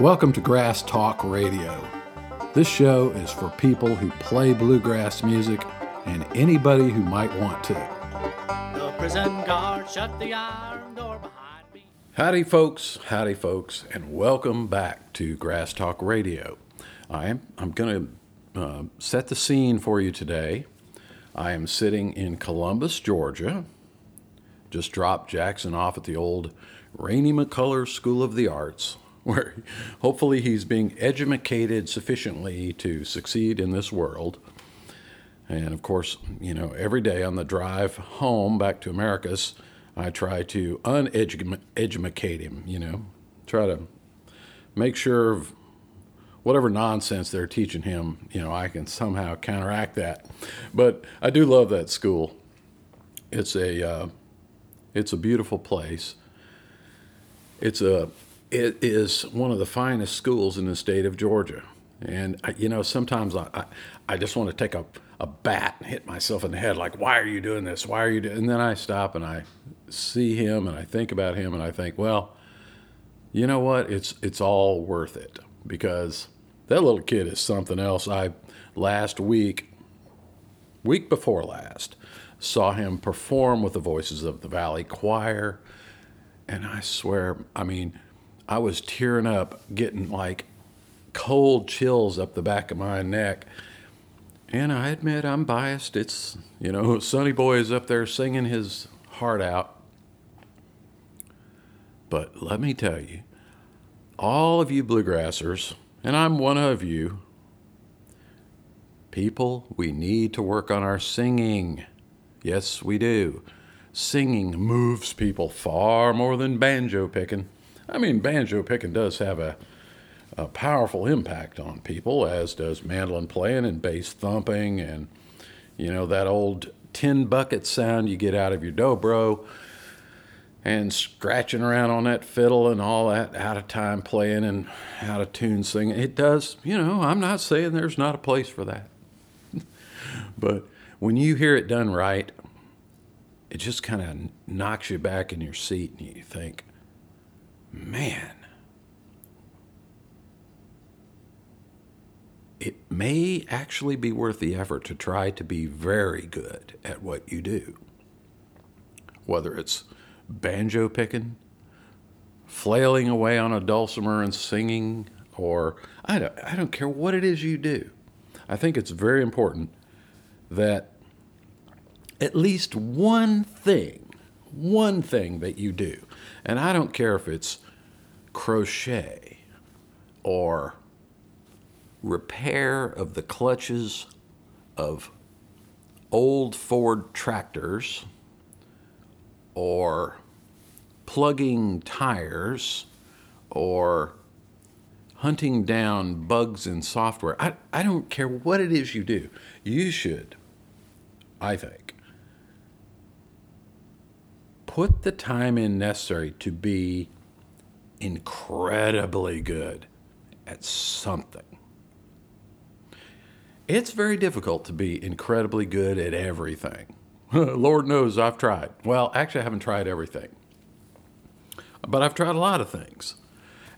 Welcome to Grass Talk Radio. This show is for people who play bluegrass music and anybody who might want to. The prison guard shut the iron door behind me. Howdy, folks. Howdy, folks, and welcome back to Grass Talk Radio. I am, I'm going to uh, set the scene for you today. I am sitting in Columbus, Georgia. Just dropped Jackson off at the old Rainey McCullers School of the Arts, where hopefully he's being educated sufficiently to succeed in this world. And of course, you know, every day on the drive home back to Americus, I try to uneducate him, you know, try to make sure whatever nonsense they're teaching him, you know, I can somehow counteract that. But I do love that school. It's a uh, it's a beautiful place. It's a it is one of the finest schools in the state of Georgia. And I, you know, sometimes I, I, I just want to take a, a bat and hit myself in the head, like, why are you doing this? Why are you doing? And then I stop and I see him and I think about him and I think, well, you know what? It's it's all worth it because that little kid is something else. I last week, week before last, saw him perform with the Voices of the Valley Choir, and I swear, I mean, I was tearing up, getting like cold chills up the back of my neck. And I admit I'm biased. It's, you know, Sonny Boy is up there singing his heart out. But let me tell you, all of you bluegrassers, and I'm one of you. People, we need to work on our singing. Yes, we do. Singing moves people far more than banjo picking. I mean, banjo picking does have a, a powerful impact on people, as does mandolin playing and bass thumping and, you know, that old tin bucket sound you get out of your dobro and scratching around on that fiddle and all that out of time playing and out of tune singing. It does, you know, I'm not saying there's not a place for that. but when you hear it done right, it just kind of knocks you back in your seat and you think, man, it may actually be worth the effort to try to be very good at what you do. Whether it's banjo picking, flailing away on a dulcimer and singing, or I don't, I don't care what it is you do. I think it's very important that at least one thing, one thing that you do, and I don't care if it's crochet or repair of the clutches of old Ford tractors or plugging tires or hunting down bugs in software. I, I don't care what it is you do. You should, I think, put the time in necessary to be incredibly good at something. It's very difficult to be incredibly good at everything. Lord knows I've tried. Well, actually, I haven't tried everything, but I've tried a lot of things.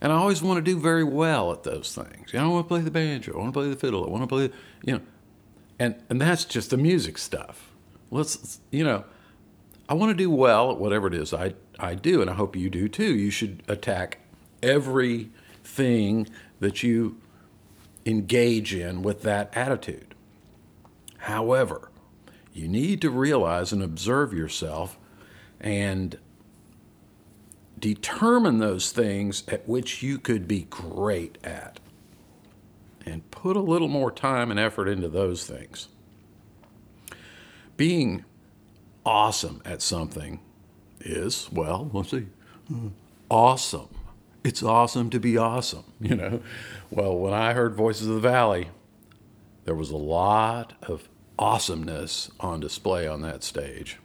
And I always want to do very well at those things. You know, I want to play the banjo, I want to play the fiddle, I want to play, you know, and, and that's just the music stuff. Let's, you know, I want to do well at whatever it is I, I do, and I hope you do too. You should attack everything that you engage in with that attitude. However, you need to realize and observe yourself and determine those things at which you could be great at and put a little more time and effort into those things. Being awesome at something is, well, let's see, awesome. It's awesome to be awesome, you know. Well, when I heard Voices of the Valley, there was a lot of awesomeness on display on that stage.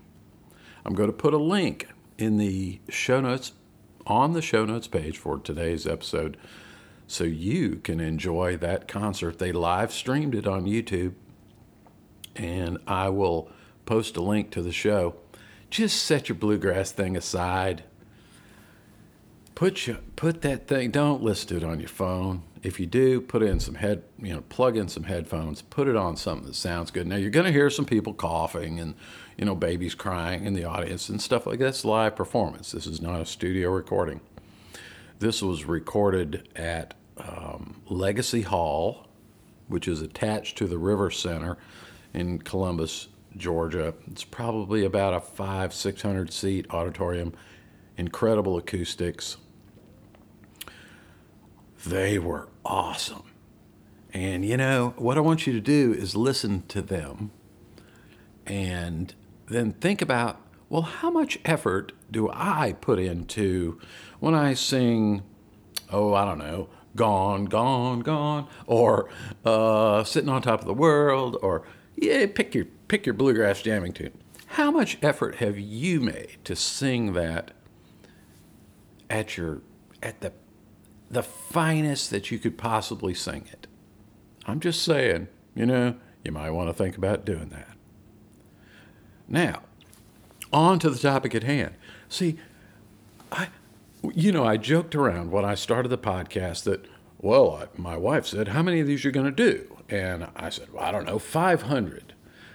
I'm going to put a link in the show notes on the show notes page for today's episode so you can enjoy that concert. They live streamed it on YouTube, and I will post a link to the show. Just set your bluegrass thing aside put you put that thing. Don't listen to it on your phone. If you do, put in some head, you know, plug in some headphones. Put it on something that sounds good. Now you're going to hear some people coughing and you know babies crying in the audience and stuff like that. that's live performance. This is not a studio recording. This was recorded at um, Legacy Hall, which is attached to the River Center in Columbus, Georgia. It's probably about a five, six hundred seat auditorium. Incredible acoustics. They were awesome. And you know, what I want you to do is listen to them and then think about well, how much effort do I put into when I sing, oh, I don't know, Gone, Gone, Gone, or uh, Sitting on Top of the World, or yeah, pick your, pick your bluegrass jamming tune. How much effort have you made to sing that at your at the the finest that you could possibly sing it? I'm just saying, you know, you might want to think about doing that. Now, on to the topic at hand. See, I, you know, I joked around when I started the podcast that, well, I, my wife said, "How many of these are you going to do?" And I said, "Well, I don't know, 500."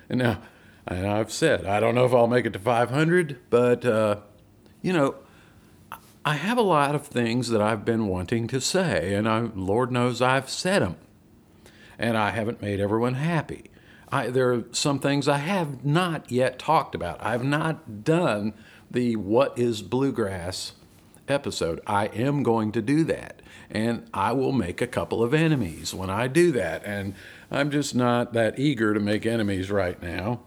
And now, and I've said, I don't know if I'll make it to 500, but uh, you know, I have a lot of things that I've been wanting to say, and I, Lord knows I've said them, and I haven't made everyone happy. I, there are some things I have not yet talked about. I've not done the What is Bluegrass episode. I am going to do that. And I will make a couple of enemies when I do that. And I'm just not that eager to make enemies right now.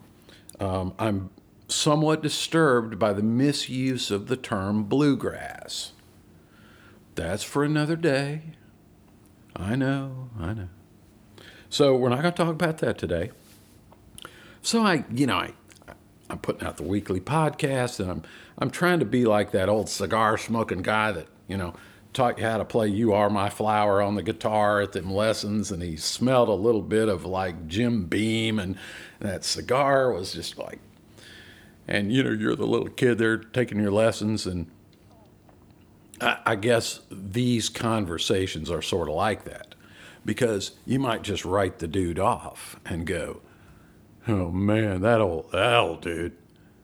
Um, I'm somewhat disturbed by the misuse of the term bluegrass. That's for another day. I know, I know. So we're not going to talk about that today. So I, you know, I, I'm putting out the weekly podcast, and I'm I'm trying to be like that old cigar smoking guy that you know taught you how to play "You Are My Flower" on the guitar at them lessons, and he smelled a little bit of like Jim Beam, and that cigar was just like, and you know, you're the little kid there taking your lessons, and I, I guess these conversations are sort of like that because you might just write the dude off and go Oh man, that old that old dude.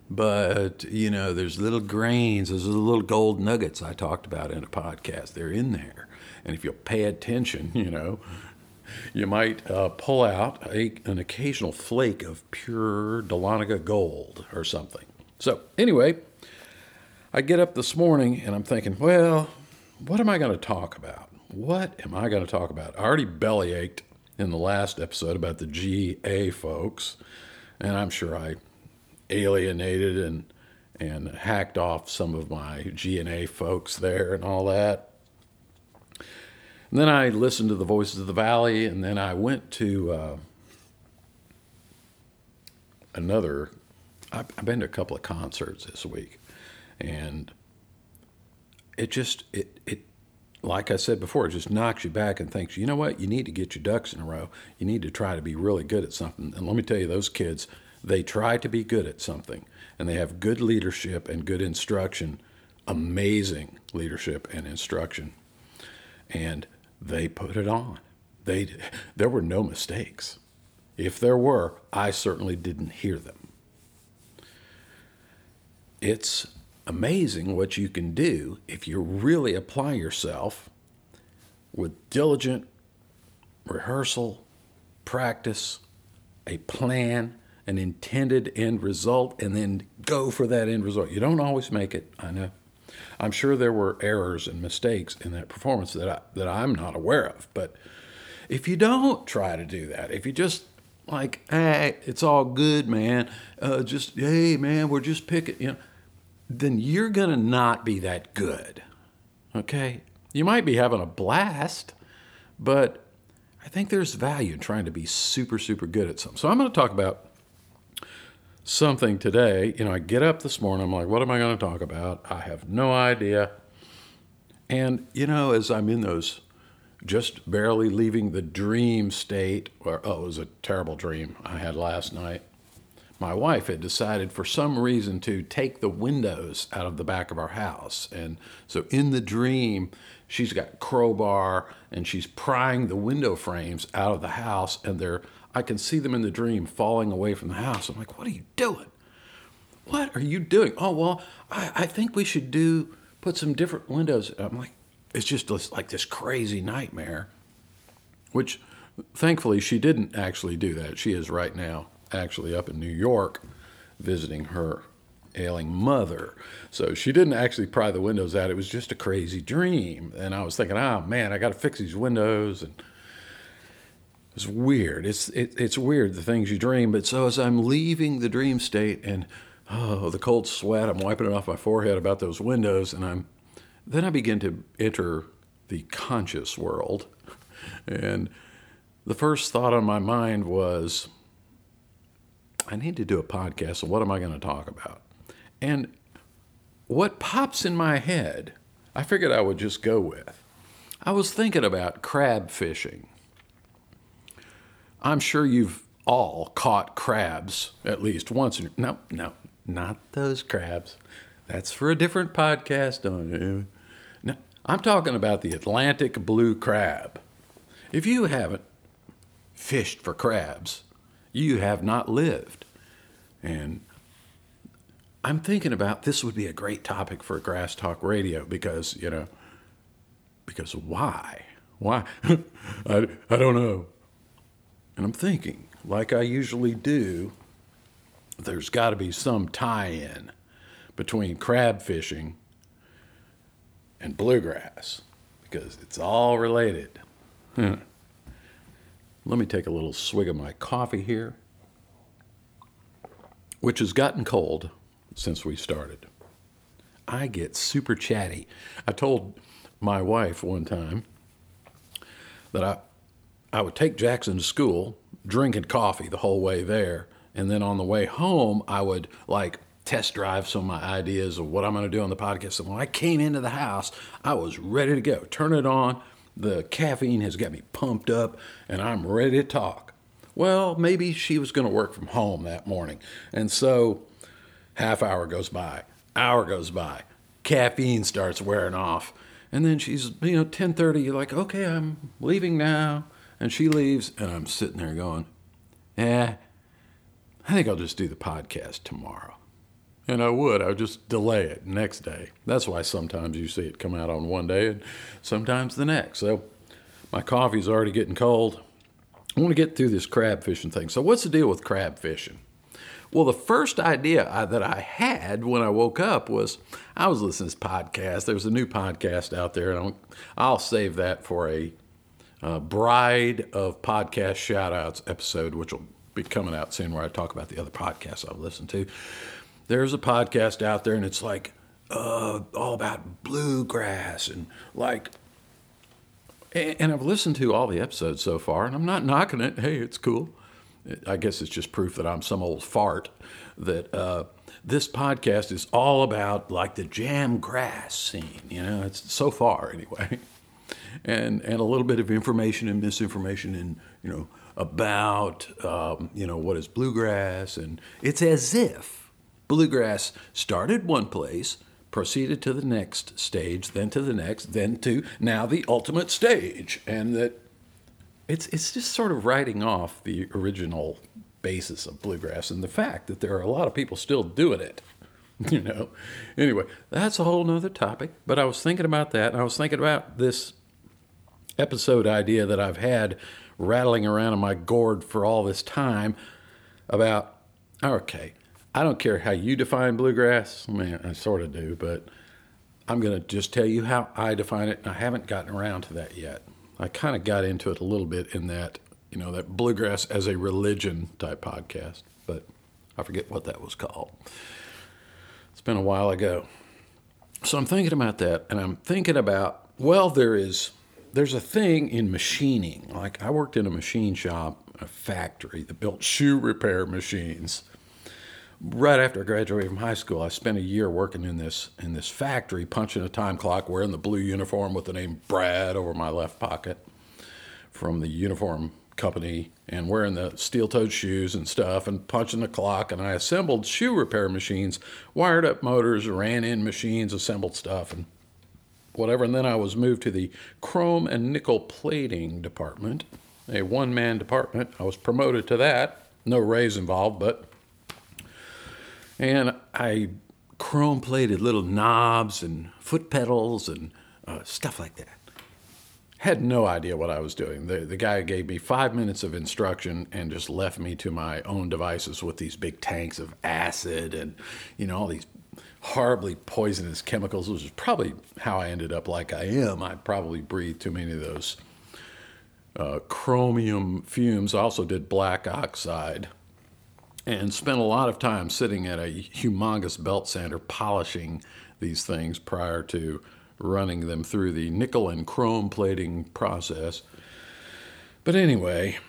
But you know, there's little grains, there's little gold nuggets I talked about in a podcast. They're in there, and if you'll pay attention, you know, you might uh, pull out a, an occasional flake of pure Dahlonega gold or something. So anyway, I get up this morning and I'm thinking, well, what am I going to talk about? What am I going to talk about? I already belly ached in the last episode about the GA folks, and I'm sure I alienated and and hacked off some of my G&A folks there and all that. And then I listened to the Voices of the Valley, and then I went to uh, another. I've been to a couple of concerts this week, and it just it it like I said before, it just knocks you back and thinks, you know what, you need to get your ducks in a row. You need to try to be really good at something. And let me tell you, those kids, they try to be good at something and they have good leadership and good instruction, amazing leadership and instruction. And they put it on. They, there were no mistakes. If there were, I certainly didn't hear them. It's amazing what you can do if you really apply yourself with diligent rehearsal, practice, a plan, an intended end result, and then go for that end result. You don't always make it, I know. I'm sure there were errors and mistakes in that performance that I, that I'm not aware of. But if you don't try to do that, if you just like, hey, it's all good, man. Uh, just hey, man, we're just picking, you know then you're going to not be that good. Okay? You might be having a blast, but I think there's value in trying to be super, super good at something. So I'm going to talk about something today. You know, I get up this morning, I'm like, what am I going to talk about? I have no idea. And, you know, as I'm in those just barely leaving the dream state, or, oh, it was a terrible dream I had last night. My wife had decided for some reason to take the windows out of the back of our house. And so in the dream, she's got crowbar and she's prying the window frames out of the house and they're I can see them in the dream falling away from the house. I'm like, what are you doing? What are you doing? Oh well, I, I think we should do put some different windows. I'm like, it's just like this crazy nightmare. Which thankfully she didn't actually do that. She is right now actually up in New York visiting her ailing mother. So she didn't actually pry the windows out. It was just a crazy dream. And I was thinking, oh man, I got to fix these windows. And it's weird. It's, it, it's weird the things you dream. But so as I'm leaving the dream state and oh, the cold sweat, I'm wiping it off my forehead about those windows. And I'm, then I begin to enter the conscious world. And the first thought on my mind was, I need to do a podcast. So what am I going to talk about? And what pops in my head, I figured I would just go with. I was thinking about crab fishing. I'm sure you've all caught crabs at least once. No, no, not those crabs. That's for a different podcast. On you. No, I'm talking about the Atlantic blue crab. If you haven't fished for crabs, you have not lived. And I'm thinking about this would be a great topic for Grass Talk Radio because, you know, because why? Why? I, I don't know. And I'm thinking, like I usually do, there's got to be some tie in between crab fishing and bluegrass because it's all related. Hmm. Let me take a little swig of my coffee here which has gotten cold since we started. I get super chatty. I told my wife one time that I I would take Jackson to school, drinking coffee the whole way there, and then on the way home I would like test drive some of my ideas of what I'm going to do on the podcast. And when I came into the house, I was ready to go. Turn it on. The caffeine has got me pumped up, and I'm ready to talk. Well, maybe she was going to work from home that morning. And so half hour goes by, hour goes by, caffeine starts wearing off. And then she's, you know, 10:30, you're like, "Okay, I'm leaving now." And she leaves, and I'm sitting there going, "Eh, I think I'll just do the podcast tomorrow." And I would, I would just delay it next day. That's why sometimes you see it come out on one day and sometimes the next. So my coffee's already getting cold. I want to get through this crab fishing thing. So, what's the deal with crab fishing? Well, the first idea I, that I had when I woke up was I was listening to this podcast. There's a new podcast out there, and I'll, I'll save that for a Bride of Podcast Shoutouts episode, which will be coming out soon, where I talk about the other podcasts I've listened to. There's a podcast out there, and it's like uh, all about bluegrass and like and I've listened to all the episodes so far, and I'm not knocking it. Hey, it's cool. I guess it's just proof that I'm some old fart. That uh, this podcast is all about like the jam grass scene. You know, it's so far anyway, and and a little bit of information and misinformation, and you know about um, you know what is bluegrass, and it's as if bluegrass started one place proceeded to the next stage, then to the next, then to now the ultimate stage. And that it's, it's just sort of writing off the original basis of bluegrass and the fact that there are a lot of people still doing it. You know, anyway, that's a whole nother topic. But I was thinking about that, and I was thinking about this episode idea that I've had rattling around in my gourd for all this time about okay, I don't care how you define bluegrass. I mean, I sort of do, but I'm going to just tell you how I define it. And I haven't gotten around to that yet. I kind of got into it a little bit in that, you know, that bluegrass as a religion type podcast, but I forget what that was called. It's been a while ago. So I'm thinking about that, and I'm thinking about, well, there is there's a thing in machining. Like I worked in a machine shop, a factory that built shoe repair machines right after I graduated from high school, I spent a year working in this in this factory, punching a time clock, wearing the blue uniform with the name Brad over my left pocket from the uniform company and wearing the steel toed shoes and stuff and punching the clock. And I assembled shoe repair machines, wired up motors, ran in machines, assembled stuff, and whatever. And then I was moved to the chrome and nickel plating department, a one man department. I was promoted to that. No raise involved, but. And I chrome plated little knobs and foot pedals and uh, stuff like that. Had no idea what I was doing. The, the guy gave me five minutes of instruction and just left me to my own devices with these big tanks of acid and, you know, all these horribly poisonous chemicals, which is probably how I ended up like I am. I probably breathed too many of those uh, chromium fumes. I also did black oxide and spent a lot of time sitting at a humongous belt sander polishing these things prior to running them through the nickel and chrome plating process. But anyway,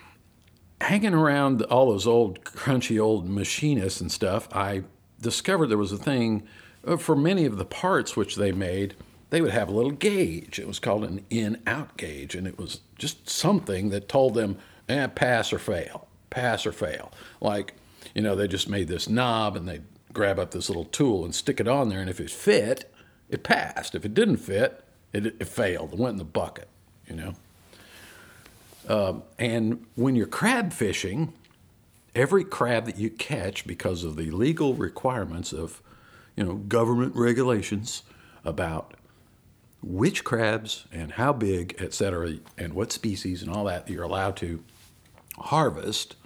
hanging around all those old, crunchy old machinists and stuff, I discovered there was a thing uh, for many of the parts which they made. They would have a little gauge. It was called an in out gauge, and it was just something that told them, eh, pass or fail, pass or fail. Like, you know, they just made this knob and they'd grab up this little tool and stick it on there, and if it fit, it passed. If it didn't fit, it, it failed. It went in the bucket, you know. Um, and when you're crab fishing, every crab that you catch, because of the legal requirements of, you know, government regulations about which crabs and how big, et cetera, and what species and all that you're allowed to harvest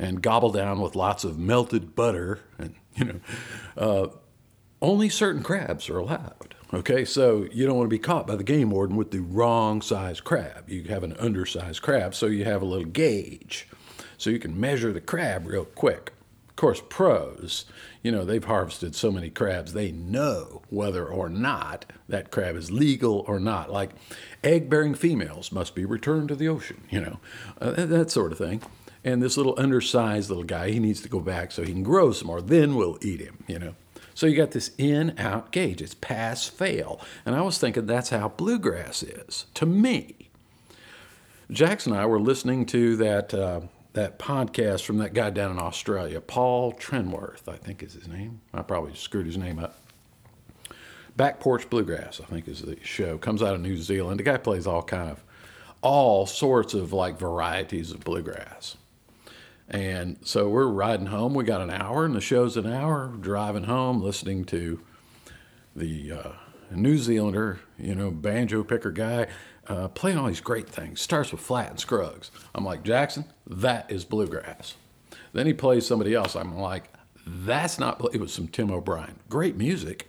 and gobble down with lots of melted butter and you know uh, only certain crabs are allowed. Okay, so you don't want to be caught by the game warden with the wrong size crab. You have an undersized crab, so you have a little gauge. So you can measure the crab real quick. Of course, pros, you know, they've harvested so many crabs, they know whether or not that crab is legal or not. Like egg bearing females must be returned to the ocean, you know, uh, that sort of thing. And this little undersized little guy, he needs to go back so he can grow some more. Then we'll eat him, you know. So you got this in out gauge. It's pass fail. And I was thinking that's how bluegrass is to me. Jackson and I were listening to that uh, that podcast from that guy down in Australia, Paul Trenworth, I think is his name. I probably screwed his name up. Back Porch Bluegrass, I think is the show. Comes out of New Zealand. The guy plays all kind of all sorts of like varieties of bluegrass. And so we're riding home. We got an hour, and the show's an hour. Driving home, listening to the uh, New Zealander, you know, banjo picker guy, uh, playing all these great things. Starts with Flatt and Scruggs. I'm like, Jackson, that is bluegrass. Then he plays somebody else. I'm like, that's not, it was some Tim O'Brien. Great music.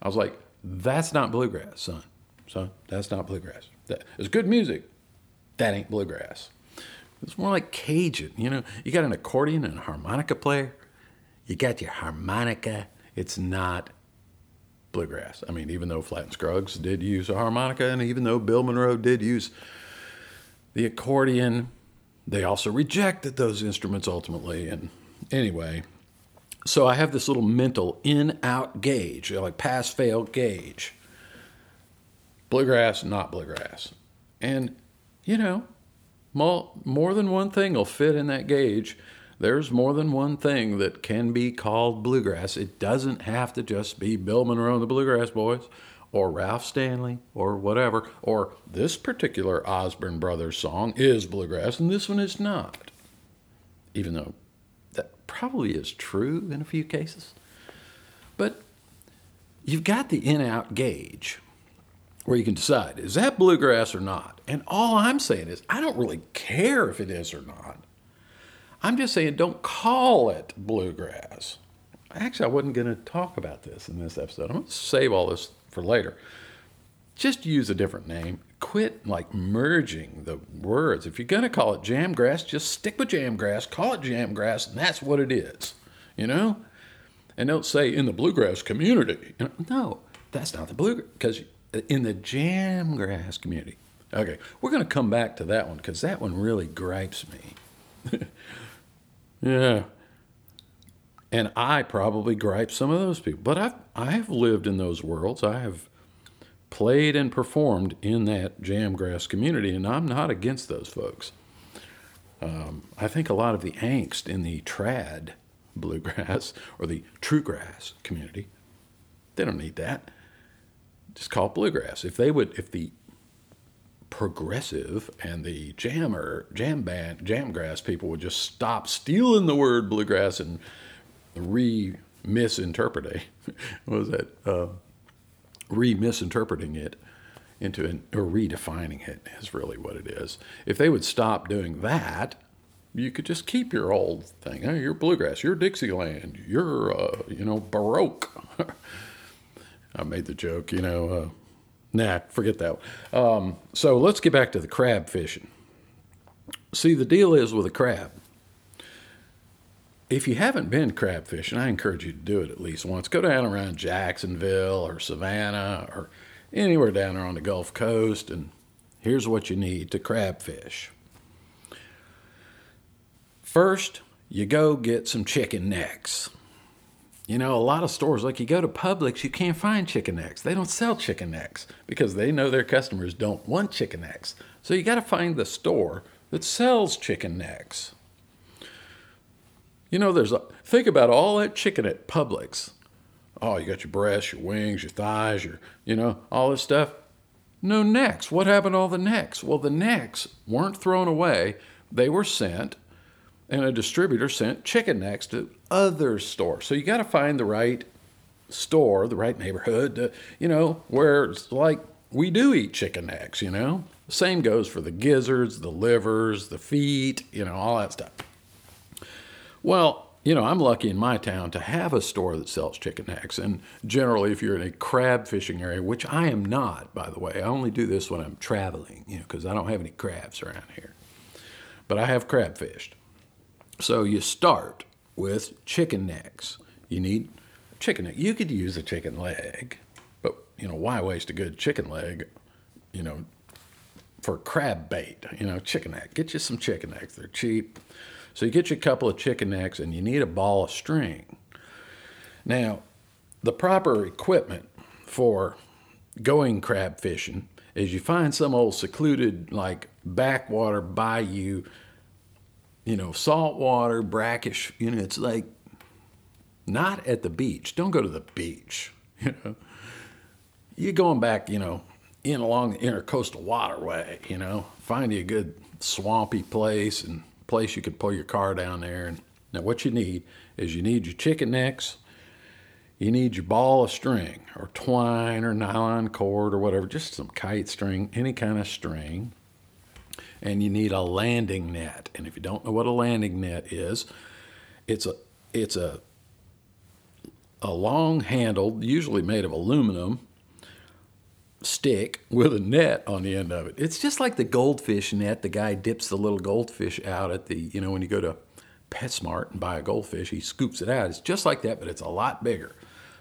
I was like, that's not bluegrass, son. Son, that's not bluegrass. That, it's good music. That ain't bluegrass. It's more like Cajun. You know, you got an accordion and a harmonica player. You got your harmonica. It's not bluegrass. I mean, even though Flatt and Scruggs did use a harmonica, and even though Bill Monroe did use the accordion, they also rejected those instruments ultimately. And anyway, so I have this little mental in out gauge, like pass fail gauge. Bluegrass, not bluegrass. And, you know, more, more than one thing will fit in that gauge. There's more than one thing that can be called bluegrass. It doesn't have to just be Bill Monroe and the Bluegrass Boys or Ralph Stanley or whatever, or this particular Osborne Brothers song is bluegrass and this one is not. Even though that probably is true in a few cases. But you've got the in out gauge where you can decide is that bluegrass or not? And all I'm saying is, I don't really care if it is or not. I'm just saying, don't call it bluegrass. Actually, I wasn't going to talk about this in this episode. I'm going to save all this for later. Just use a different name. Quit like merging the words. If you're going to call it jamgrass, just stick with jamgrass, call it jamgrass, and that's what it is. You know? And don't say in the bluegrass community. No, that's not the bluegrass, because in the jamgrass community. Okay, we're going to come back to that one because that one really gripes me. yeah. And I probably gripe some of those people, but I've, I have lived in those worlds. I have played and performed in that jamgrass community, and I'm not against those folks. Um, I think a lot of the angst in the trad bluegrass or the true grass community, they don't need that. Just call it bluegrass. If they would, if the progressive and the jammer, jam band, jamgrass people would just stop stealing the word bluegrass and re misinterpreting, what was that? Uh, re misinterpreting it into an, or redefining it is really what it is. If they would stop doing that, you could just keep your old thing. Hey, you're bluegrass, you're Dixieland, you're, uh, you know, Baroque. I made the joke, you know. Uh, nah, forget that. Um, so let's get back to the crab fishing. See, the deal is with a crab. If you haven't been crab fishing, I encourage you to do it at least once. Go down around Jacksonville or Savannah or anywhere down there on the Gulf Coast, and here's what you need to crab fish. First, you go get some chicken necks. You know, a lot of stores, like you go to Publix, you can't find chicken necks. They don't sell chicken necks because they know their customers don't want chicken necks. So you got to find the store that sells chicken necks. You know, there's a, think about all that chicken at Publix. Oh, you got your breasts, your wings, your thighs, your, you know, all this stuff. No necks. What happened to all the necks? Well, the necks weren't thrown away, they were sent, and a distributor sent chicken necks to other stores. So you got to find the right store, the right neighborhood, to, you know, where it's like we do eat chicken necks, you know. Same goes for the gizzards, the livers, the feet, you know, all that stuff. Well, you know, I'm lucky in my town to have a store that sells chicken necks. And generally, if you're in a crab fishing area, which I am not, by the way, I only do this when I'm traveling, you know, because I don't have any crabs around here. But I have crab fished. So you start with chicken necks. You need chicken neck. You could use a chicken leg, but, you know, why waste a good chicken leg, you know, for crab bait? You know, chicken neck. Get you some chicken necks. They're cheap. So you get you a couple of chicken necks and you need a ball of string. Now, the proper equipment for going crab fishing is you find some old secluded, like backwater bayou, you know, salt water, brackish, you know, it's like not at the beach. Don't go to the beach, you know. You're going back, you know, in along the intercoastal waterway, you know, find you a good swampy place and place you could pull your car down there. And now, what you need is you need your chicken necks, you need your ball of string or twine or nylon cord or whatever, just some kite string, any kind of string. And you need a landing net. And if you don't know what a landing net is, it's a it's a a long handled, usually made of aluminum, stick with a net on the end of it. It's just like the goldfish net. The guy dips the little goldfish out at the, you know, when you go to PetSmart and buy a goldfish, he scoops it out. It's just like that, but it's a lot bigger.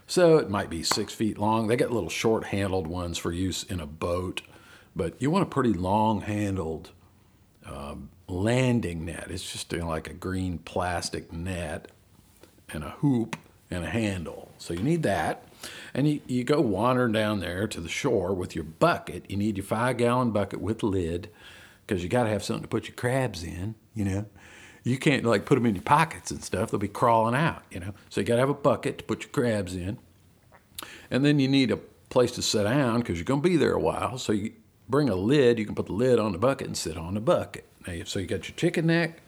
So it might be six feet long. They got little short handled ones for use in a boat, but you want a pretty long handled um, landing net. It's just you know, like a green plastic net and a hoop and a handle. So you need that. And you, you go wandering down there to the shore with your bucket. You need your five gallon bucket with lid because you got to have something to put your crabs in, you know. You can't like put them in your pockets and stuff, they'll be crawling out, you know. So you got to have a bucket to put your crabs in. And then you need a place to sit down because you're going to be there a while. So you bring a lid, you can put the lid on the bucket and sit on the bucket. Now, so you got your chicken neck,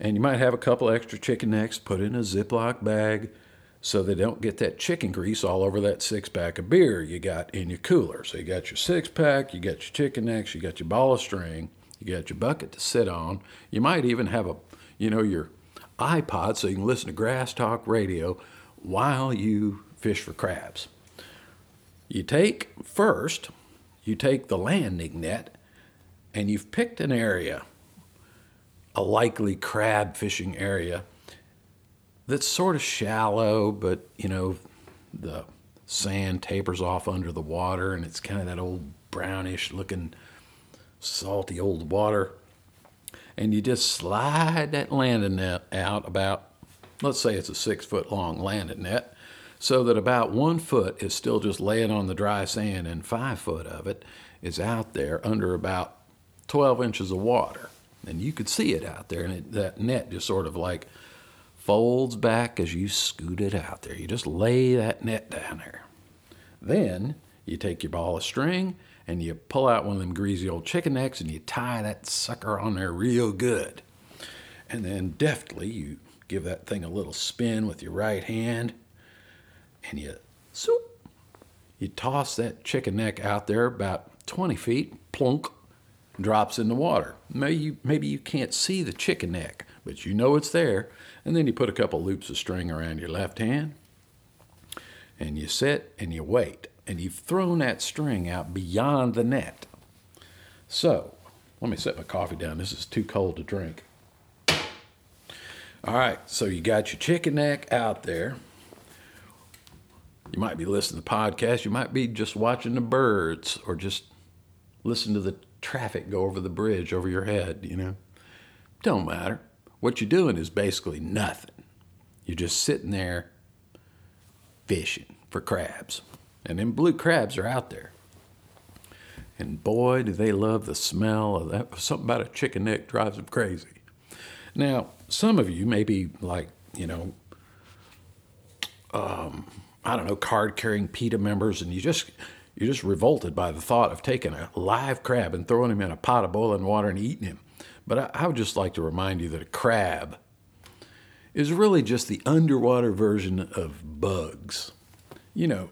and you might have a couple extra chicken necks put in a Ziploc bag so they don't get that chicken grease all over that six pack of beer you got in your cooler. So you got your six pack, you got your chicken necks, you got your ball of string, you got your bucket to sit on. You might even have a, you know, your iPod so you can listen to Grass Talk Radio while you fish for crabs. You take first, you take the landing net and you've picked an area, a likely crab fishing area that's sort of shallow, but you know, the sand tapers off under the water and it's kind of that old brownish looking salty old water. And you just slide that landing net out about, let's say it's a six foot long landing net, so that about one foot is still just laying on the dry sand and five foot of it is out there under about 12 inches of water. and you could see it out there, and it, that net just sort of like folds back as you scoot it out there. You just lay that net down there. Then you take your ball of string and you pull out one of them greasy old chicken necks and you tie that sucker on there real good. And then deftly you give that thing a little spin with your right hand and you swoop. You toss that chicken neck out there about 20 feet, plunk, drops in the water. Maybe you, maybe you can't see the chicken neck, but you know it's there. And then you put a couple loops of string around your left hand and you sit and you wait. And you've thrown that string out beyond the net. So, let me set my coffee down. This is too cold to drink. All right, so you got your chicken neck out there. You might be listening to the podcast. You might be just watching the birds or just listen to the traffic go over the bridge over your head, you know. Don't matter. What you're doing is basically nothing. You're just sitting there fishing for crabs. And them blue crabs are out there. And boy, do they love the smell of that. Something about a chicken neck drives them crazy. Now, some of you may be like, you know, um, I don't know, card carrying PETA members, and you just you're just revolted by the thought of taking a live crab and throwing him in a pot of boiling water and eating him. But I, I would just like to remind you that a crab is really just the underwater version of bugs. You know,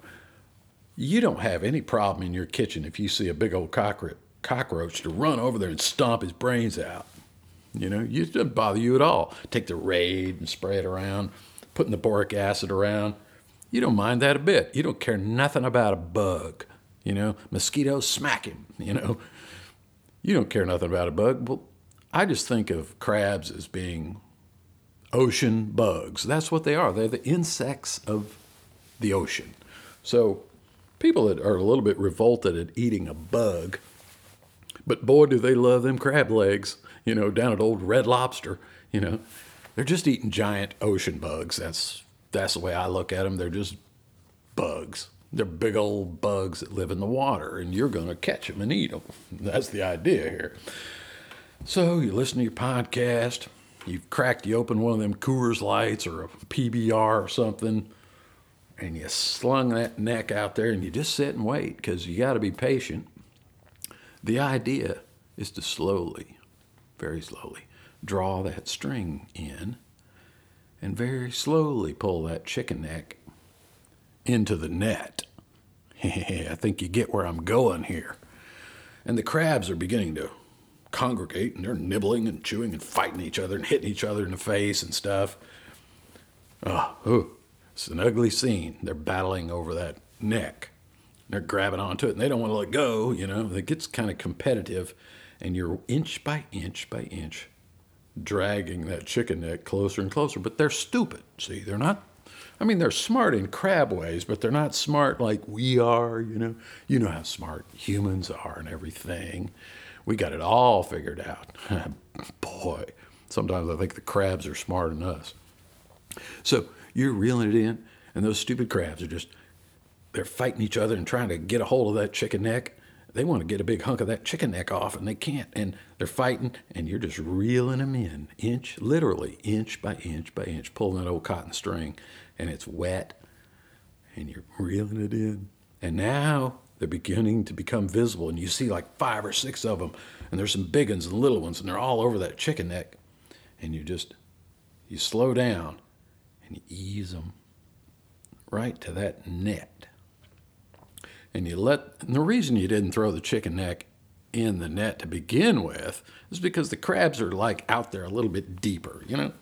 you don't have any problem in your kitchen if you see a big old cockroach, cockroach to run over there and stomp his brains out. You know, it doesn't bother you at all. Take the Raid and spray it around, putting the boric acid around. You don't mind that a bit. You don't care nothing about a bug. You know, mosquitoes, smack him. You know, you don't care nothing about a bug. Well, I just think of crabs as being ocean bugs. That's what they are. They're the insects of the ocean. So people that are a little bit revolted at eating a bug, but boy, do they love them crab legs, you know, down at old Red Lobster, you know. They're just eating giant ocean bugs. That's that's the way I look at them. They're just bugs. They're big old bugs that live in the water, and you're going to catch them and eat them. That's the idea here. So you listen to your podcast, you've cracked you open one of them Coors Lights or a PBR or something, and you slung that neck out there and you just sit and wait because you got to be patient. The idea is to slowly, very slowly, draw that string in and very slowly pull that chicken neck into the net. I think you get where I'm going here. And the crabs are beginning to congregate and they're nibbling and chewing and fighting each other and hitting each other in the face and stuff. Oh, ooh, it's an ugly scene. They're battling over that neck. They're grabbing onto it and they don't want to let go, you know. It gets kind of competitive and you're inch by inch by inch dragging that chicken neck closer and closer. But they're stupid. See, they're not. I mean, they're smart in crab ways, but they're not smart like we are. You know, you know how smart humans are and everything. We got it all figured out. Boy, sometimes I think the crabs are smarter than us. So you're reeling it in, and those stupid crabs are just they're fighting each other and trying to get a hold of that chicken neck they want to get a big hunk of that chicken neck off and they can't and they're fighting and you're just reeling them in inch literally inch by inch by inch pulling that old cotton string and it's wet and you're reeling it in. And now they're beginning to become visible and you see like five or six of them and there's some big ones and little ones and they're all over that chicken neck and you just you slow down and you ease them right to that net and you let and the reason you didn't throw the chicken neck in the net to begin with is because the crabs are like out there a little bit deeper, you know.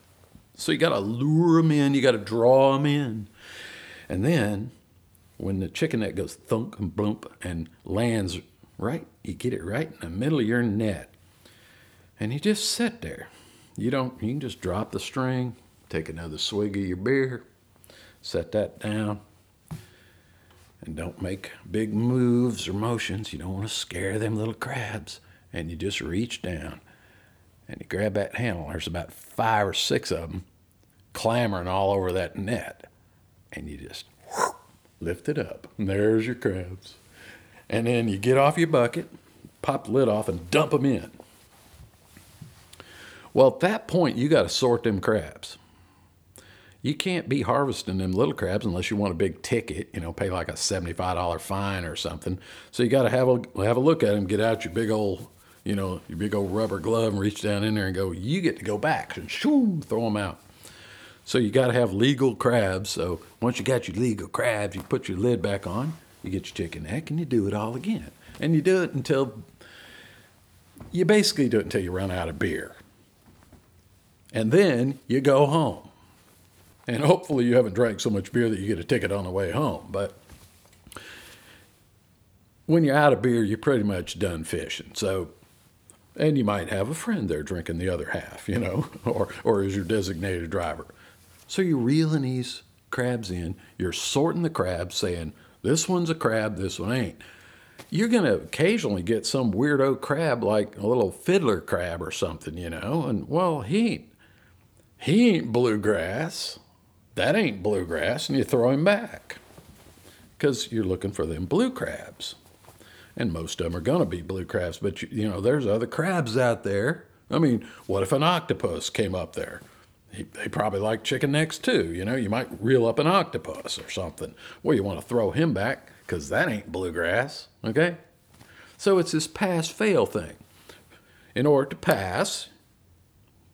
So you got to lure them in, you got to draw them in, and then when the chicken neck goes thunk and blump and lands right, you get it right in the middle of your net, and you just sit there. You don't. You can just drop the string, take another swig of your beer, set that down, and don't make big moves or motions. You don't want to scare them little crabs. And you just reach down and you grab that handle. There's about five or six of them clamoring all over that net. And you just lift it up. And there's your crabs. And then you get off your bucket, pop the lid off, and dump them in. Well, at that point, you got to sort them crabs. You can't be harvesting them little crabs unless you want a big ticket, you know, pay like a $75 fine or something. So you got to have a, have a look at them, get out your big old, you know, your big old rubber glove and reach down in there and go, you get to go back and shoo, throw them out. So you got to have legal crabs. So once you got your legal crabs, you put your lid back on, you get your chicken neck, and you do it all again. And you do it until you basically do it until you run out of beer. And then you go home. And hopefully you haven't drank so much beer that you get a ticket on the way home. But when you're out of beer, you're pretty much done fishing. So, and you might have a friend there drinking the other half, you know, or, or as your designated driver. So you're reeling these crabs in, you're sorting the crabs, saying, this one's a crab, this one ain't. You're going to occasionally get some weirdo crab like a little fiddler crab or something, you know, and well, he ain't, he ain't bluegrass. That ain't bluegrass, and you throw him back because you're looking for them blue crabs. And most of them are going to be blue crabs, but you, you know, there's other crabs out there. I mean, what if an octopus came up there? they probably like chicken necks too. You know, you might reel up an octopus or something. Well, you want to throw him back because that ain't bluegrass. Okay? So it's this pass fail thing. In order to pass,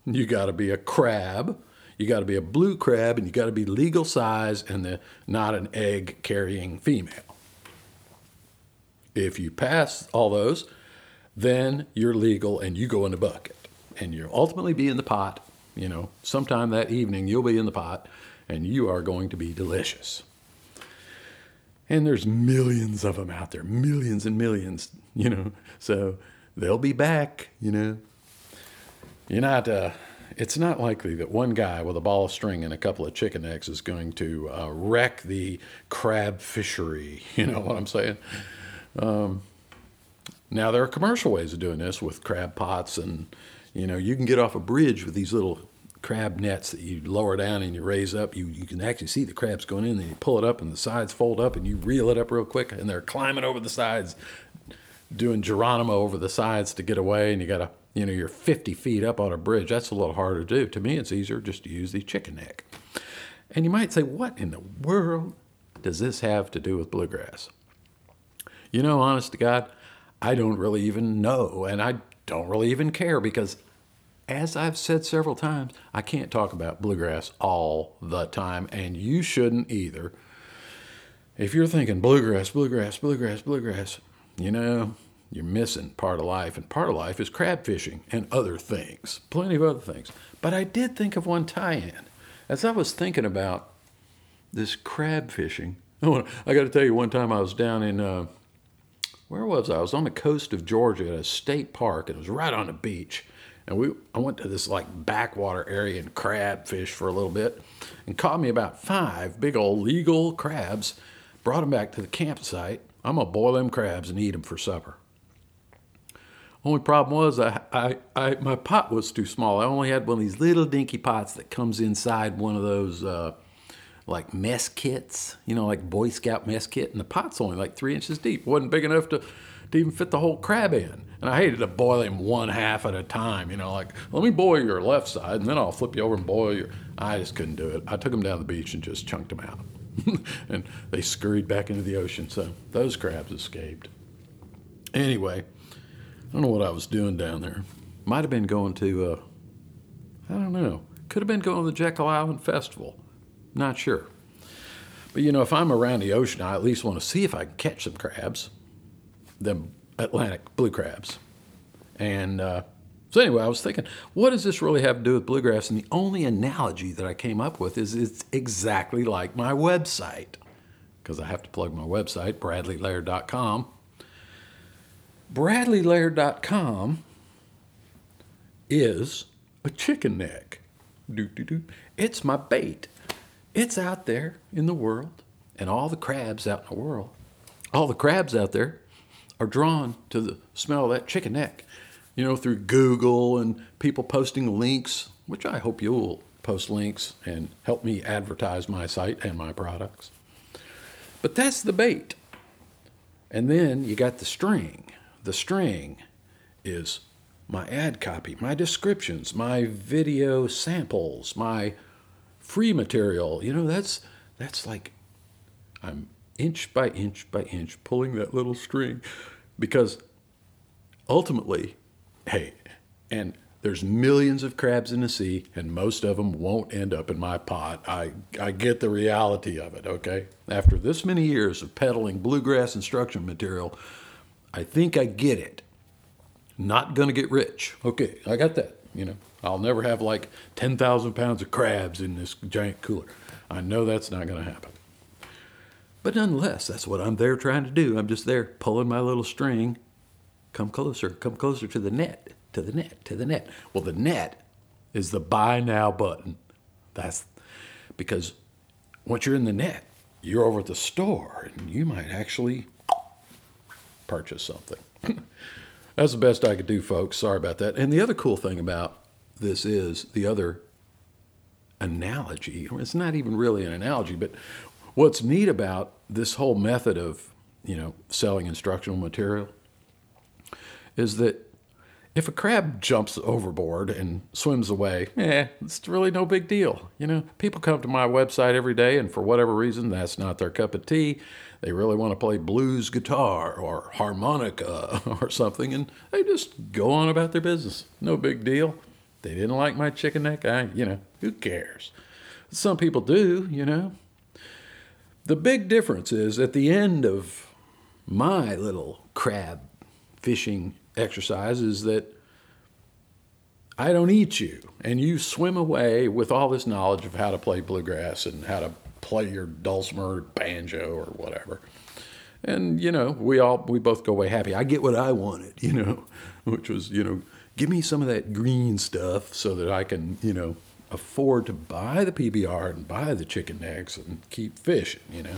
you got to be a crab, you got to be a blue crab, and you got to be legal size and the, not an egg carrying female. If you pass all those, then you're legal and you go in the bucket. And you'll ultimately be in the pot you know, sometime that evening you'll be in the pot and you are going to be delicious. And there's millions of them out there, millions and millions, you know. So they'll be back, you know. You're not, uh, it's not likely that one guy with a ball of string and a couple of chicken eggs is going to uh, wreck the crab fishery. You know what I'm saying? Um, now, there are commercial ways of doing this with crab pots and you know, you can get off a bridge with these little crab nets that you lower down and you raise up. You, you can actually see the crabs going in, and you pull it up, and the sides fold up, and you reel it up real quick, and they're climbing over the sides, doing Geronimo over the sides to get away, and you got to, you know, you're 50 feet up on a bridge. That's a little harder to do. To me, it's easier just to use the chicken neck. And you might say, what in the world does this have to do with bluegrass? You know, honest to God, I don't really even know, and I don't really even care because, as I've said several times, I can't talk about bluegrass all the time, and you shouldn't either. If you're thinking bluegrass, bluegrass, bluegrass, bluegrass, you know, you're missing part of life, and part of life is crab fishing and other things, plenty of other things. But I did think of one tie in. As I was thinking about this crab fishing, I got to tell you, one time I was down in uh, where was I? I was on the coast of Georgia at a state park. And it was right on the beach. And we, I went to this like backwater area and crab fish for a little bit and caught me about five big old legal crabs. Brought them back to the campsite. I'm going to boil them crabs and eat them for supper. Only problem was I, I, I, my pot was too small. I only had one of these little dinky pots that comes inside one of those uh, like mess kits, you know, like Boy Scout mess kit, and the pot's only like three inches deep. wasn't big enough to, to even fit the whole crab in. And I hated to boil him one half at a time, you know, like let me boil your left side, and then I'll flip you over and boil your. I just couldn't do it. I took them down the beach and just chunked them out, and they scurried back into the ocean. So those crabs escaped. Anyway, I don't know what I was doing down there. Might have been going to, uh, I don't know. Could have been going to the Jekyll Island Festival. Not sure. But you know, if I'm around the ocean, I at least want to see if I can catch some crabs, them Atlantic blue crabs. And uh, so anyway, I was thinking, what does this really have to do with bluegrass? And the only analogy that I came up with is it's exactly like my website, because I have to plug my website, bradleylaird.com. Bradleylaird.com is a chicken neck. Doo, doo, doo. It's my bait. It's out there in the world, and all the crabs out in the world, all the crabs out there are drawn to the smell of that chicken neck. You know, through Google and people posting links, which I hope you'll post links and help me advertise my site and my products. But that's the bait. And then you got the string. The string is my ad copy, my descriptions, my video samples, my free material. You know, that's that's like I'm inch by inch by inch pulling that little string because ultimately, hey, and there's millions of crabs in the sea, and most of them won't end up in my pot. I, I get the reality of it, okay? After this many years of peddling bluegrass instruction material, I think I get it. Not gonna get rich. Okay, I got that. You know, I'll never have like 10,000 pounds of crabs in this giant cooler. I know that's not gonna happen. But nonetheless, that's what I'm there trying to do. I'm just there pulling my little string. Come closer, come closer to the net to the net, to the net. Well, the net is the buy now button. That's because once you're in the net, you're over at the store and you might actually purchase something. That's the best I could do, folks. Sorry about that. And the other cool thing about this is the other analogy. It's not even really an analogy, but what's neat about this whole method of, you know, selling instructional material is that if a crab jumps overboard and swims away, eh, it's really no big deal. You know, people come to my website every day, and for whatever reason, that's not their cup of tea. They really want to play blues guitar or harmonica or something, and they just go on about their business. No big deal. They didn't like my chicken neck. I, you know, who cares? Some people do, you know. The big difference is at the end of my little crab fishing exercise is that I don't eat you, and you swim away with all this knowledge of how to play bluegrass and how to play your dulcimer, banjo, or whatever. And you know, we all we both go away happy. I get what I wanted, you know, which was you know, give me some of that green stuff so that I can you know afford to buy the PBR and buy the chicken necks and keep fishing. You know,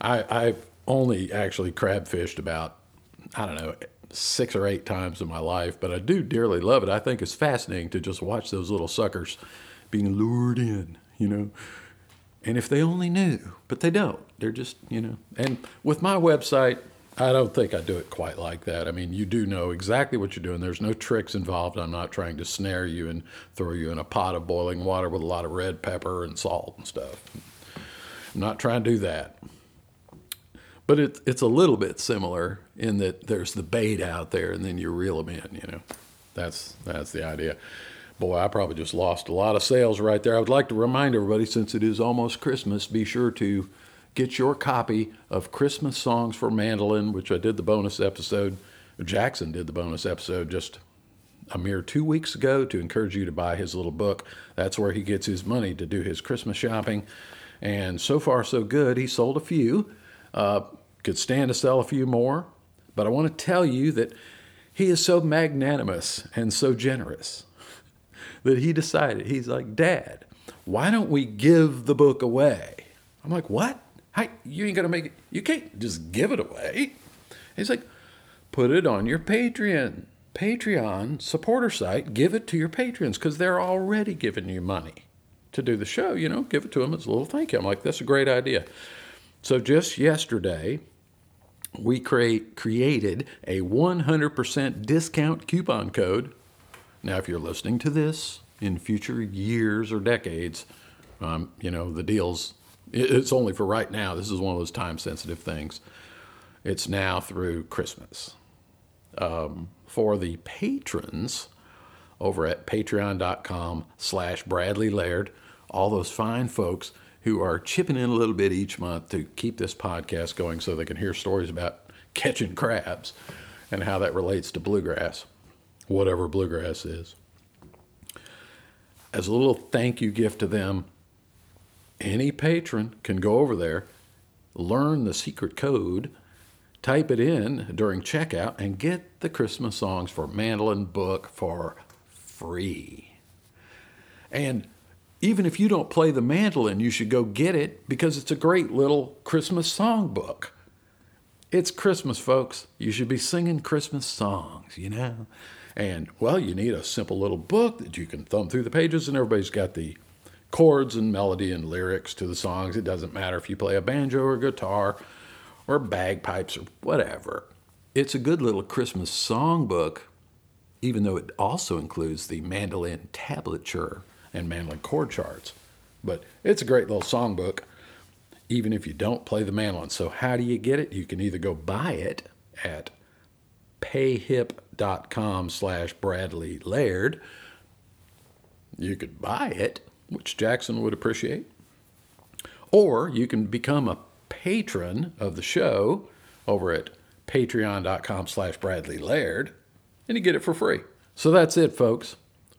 I I've only actually crab fished about I don't know six or eight times in my life, but I do dearly love it. I think it's fascinating to just watch those little suckers being lured in, you know. And if they only knew, but they don't. They're just, you know. And with my website, I don't think I do it quite like that. I mean, you do know exactly what you're doing. There's no tricks involved. I'm not trying to snare you and throw you in a pot of boiling water with a lot of red pepper and salt and stuff. I'm not trying to do that. But it, it's a little bit similar in that there's the bait out there and then you reel them in, you know. That's, that's the idea. Boy, I probably just lost a lot of sales right there. I would like to remind everybody, since it is almost Christmas, be sure to get your copy of Christmas Songs for Mandolin, which I did the bonus episode. Jackson did the bonus episode just a mere two weeks ago to encourage you to buy his little book. That's where he gets his money to do his Christmas shopping. And so far, so good. He sold a few. Uh, could stand to sell a few more, but I want to tell you that he is so magnanimous and so generous that he decided, he's like, Dad, why don't we give the book away? I'm like, what? Hey, you ain't gonna make it, you can't just give it away. He's like, put it on your Patreon, Patreon supporter site, give it to your patrons because they're already giving you money to do the show, you know, give it to them as a little thank you. I'm like, that's a great idea. So just yesterday, we create, created a 100% discount coupon code. Now, if you're listening to this in future years or decades, um, you know, the deal's, it's only for right now. This is one of those time sensitive things. It's now through Christmas. Um, for the patrons over at patreon.com slash Bradley Laird, all those fine folks who are chipping in a little bit each month to keep this podcast going so they can hear stories about catching crabs and how that relates to bluegrass, whatever bluegrass is. As a little thank you gift to them, any patron can go over there, learn the secret code, type it in during checkout, and get the Christmas songs for Mandolin book for free. And even if you don't play the mandolin, you should go get it because it's a great little Christmas song book. It's Christmas, folks. You should be singing Christmas songs, you know? And, well, you need a simple little book that you can thumb through the pages, and everybody's got the chords and melody and lyrics to the songs. It doesn't matter if you play a banjo or guitar or bagpipes or whatever. It's a good little Christmas song book even though it also includes the mandolin tablature and mandolin chord charts. But it's a great little songbook, even if you don't play the mandolin. So, how do you get it? You can either go buy it at payhip.com slash Bradley Laird. You could buy it, which Jackson would appreciate. Or you can become a patron of the show over at patreon.com slash Bradley Laird, and you get it for free. So that's it, folks.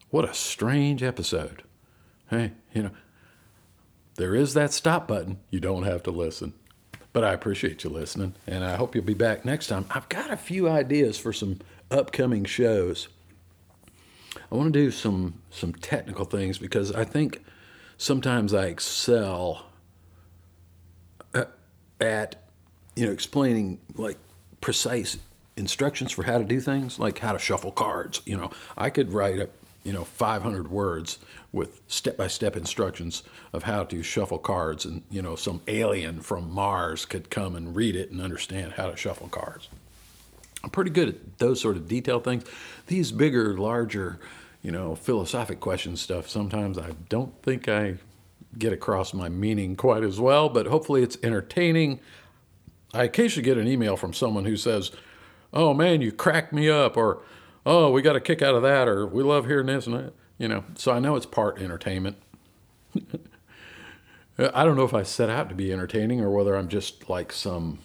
What a strange episode. Hey, you know, there is that stop button. You don't have to listen. But I appreciate you listening, and I hope you'll be back next time. I've got a few ideas for some upcoming shows. I want to do some some technical things because I think sometimes I excel uh, at you know explaining like precise instructions for how to do things, like how to shuffle cards. You know, I could write up you know 500 words with step-by-step instructions of how to shuffle cards and you know some alien from mars could come and read it and understand how to shuffle cards. I'm pretty good at those sort of detailed things. These bigger larger you know philosophic question stuff sometimes i don't think i get across my meaning quite as well but hopefully it's entertaining. I occasionally get an email from someone who says oh man you cracked me up or oh, we got a kick out of that, or we love hearing this and that. You know, so I know it's part entertainment. I don't know if I set out to be entertaining or whether I'm just like some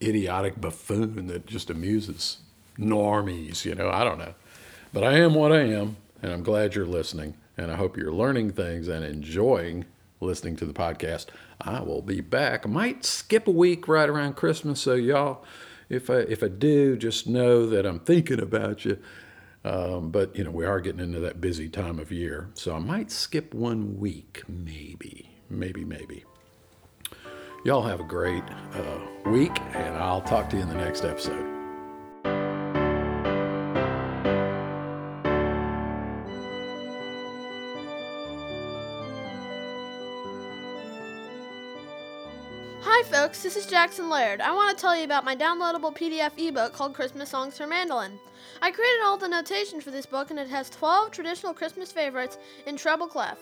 idiotic buffoon that just amuses normies. You know, I don't know. But I am what I am, and I'm glad you're listening. And I hope you're learning things and enjoying listening to the podcast. I will be back. Might skip a week right around Christmas, so y'all if I if I do, just know that I'm thinking about you. Um, but you know, we are getting into that busy time of year, so I might skip one week, maybe, maybe, maybe. Y'all have a great uh, week, and I'll talk to you in the next episode. Folks, this is Jackson Laird. I want to tell you about my downloadable PDF ebook called Christmas Songs for Mandolin. I created all the notation for this book and it has 12 traditional Christmas favorites in treble clef.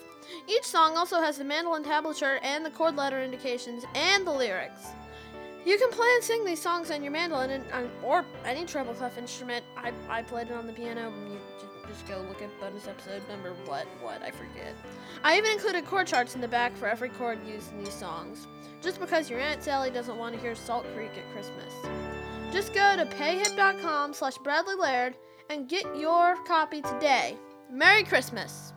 Each song also has the mandolin tablature and the chord letter indications and the lyrics. You can play and sing these songs on your mandolin and, uh, or any treble clef instrument. I, I played it on the piano. You just go look at bonus episode number what what I forget. I even included chord charts in the back for every chord used in these songs. Just because your Aunt Sally doesn't want to hear Salt Creek at Christmas. Just go to payhip.com slash Bradley Laird and get your copy today. Merry Christmas!